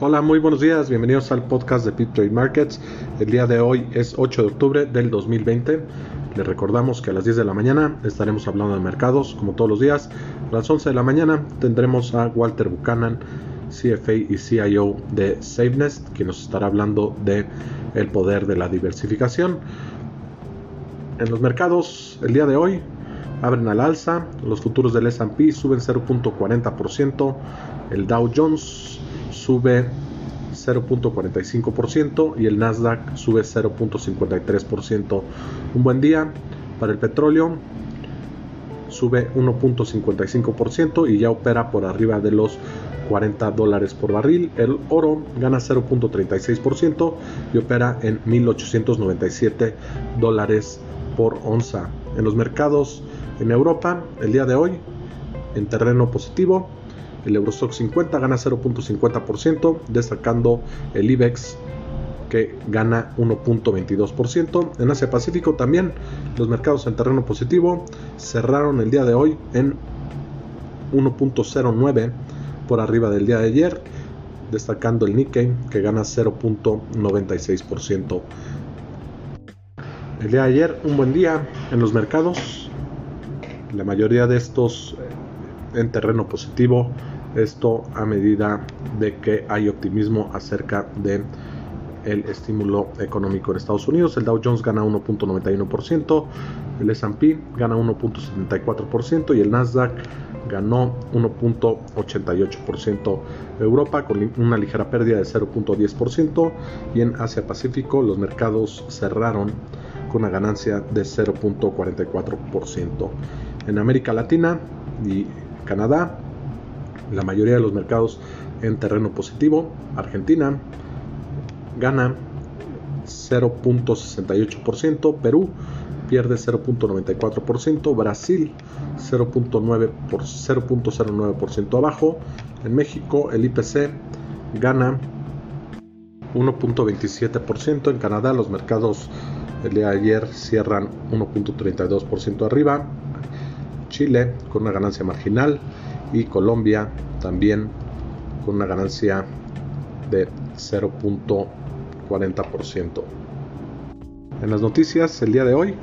Hola, muy buenos días, bienvenidos al podcast de Pit Trade Markets. El día de hoy es 8 de octubre del 2020. Les recordamos que a las 10 de la mañana estaremos hablando de mercados, como todos los días. A las 11 de la mañana tendremos a Walter Buchanan, CFA y CIO de SafeNest, que nos estará hablando de el poder de la diversificación. En los mercados, el día de hoy abren al alza, los futuros del S&P suben 0.40%, el Dow Jones sube 0.45% y el Nasdaq sube 0.53%. Un buen día para el petróleo, sube 1.55% y ya opera por arriba de los 40 dólares por barril. El oro gana 0.36% y opera en 1897 dólares por onza. En los mercados en Europa, el día de hoy, en terreno positivo, el Eurostock 50 gana 0.50%, destacando el IBEX que gana 1.22%. En Asia Pacífico también los mercados en terreno positivo cerraron el día de hoy en 1.09 por arriba del día de ayer, destacando el Nikkei que gana 0.96%. El día de ayer un buen día en los mercados, la mayoría de estos en terreno positivo, esto a medida de que hay optimismo acerca de el estímulo económico en Estados Unidos. El Dow Jones gana 1.91%, el S&P gana 1.74% y el Nasdaq ganó 1.88%. Europa con una ligera pérdida de 0.10% y en Asia Pacífico los mercados cerraron con una ganancia de 0.44%. En América Latina y Canadá, la mayoría de los mercados en terreno positivo. Argentina gana 0.68%, Perú pierde 0.94%, Brasil 0.09% abajo, en México el IPC gana 1.27%, en Canadá los mercados el día de ayer cierran 1.32% arriba, Chile con una ganancia marginal y Colombia también con una ganancia de 0.40%. En las noticias el día de hoy,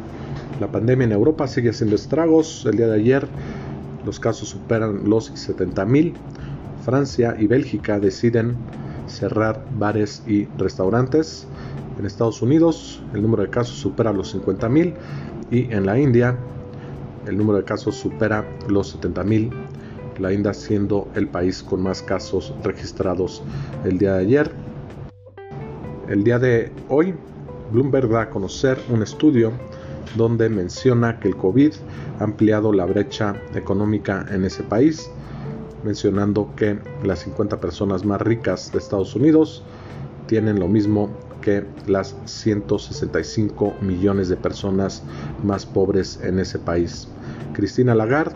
la pandemia en Europa sigue haciendo estragos. El día de ayer los casos superan los 70.000. Francia y Bélgica deciden cerrar bares y restaurantes. En Estados Unidos el número de casos supera los 50.000 y en la India el número de casos supera los 70.000. La India siendo el país con más casos registrados el día de ayer. El día de hoy Bloomberg da a conocer un estudio donde menciona que el COVID ha ampliado la brecha económica en ese país, mencionando que las 50 personas más ricas de Estados Unidos tienen lo mismo que las 165 millones de personas más pobres en ese país. Cristina Lagarde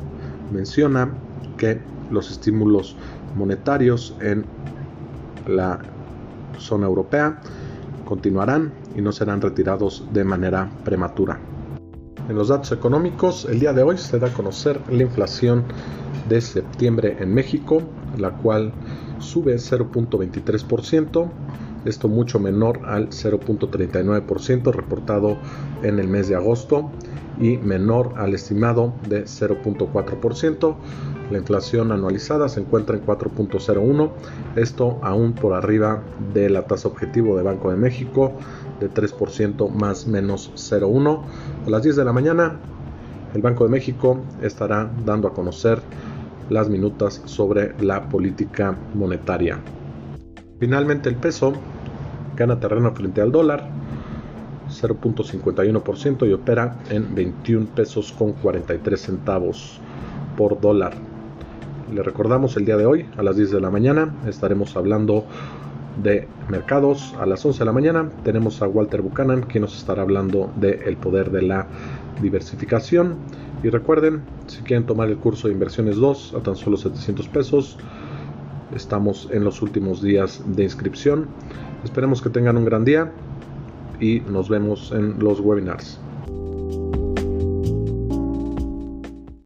menciona que los estímulos monetarios en la zona europea continuarán y no serán retirados de manera prematura. En los datos económicos, el día de hoy se da a conocer la inflación de septiembre en México, la cual sube 0.23%, esto mucho menor al 0.39% reportado en el mes de agosto y menor al estimado de 0.4%. La inflación anualizada se encuentra en 4.01, esto aún por arriba de la tasa objetivo de Banco de México de 3% más menos 0,1. A las 10 de la mañana, el Banco de México estará dando a conocer las minutas sobre la política monetaria. Finalmente el peso gana terreno frente al dólar 0.51% y opera en 21 pesos con 43 centavos por dólar. Le recordamos el día de hoy a las 10 de la mañana estaremos hablando de mercados a las 11 de la mañana. Tenemos a Walter Buchanan, quien nos estará hablando del el poder de la diversificación. Y recuerden, si quieren tomar el curso de inversiones 2 a tan solo 700 pesos, estamos en los últimos días de inscripción. Esperemos que tengan un gran día y nos vemos en los webinars.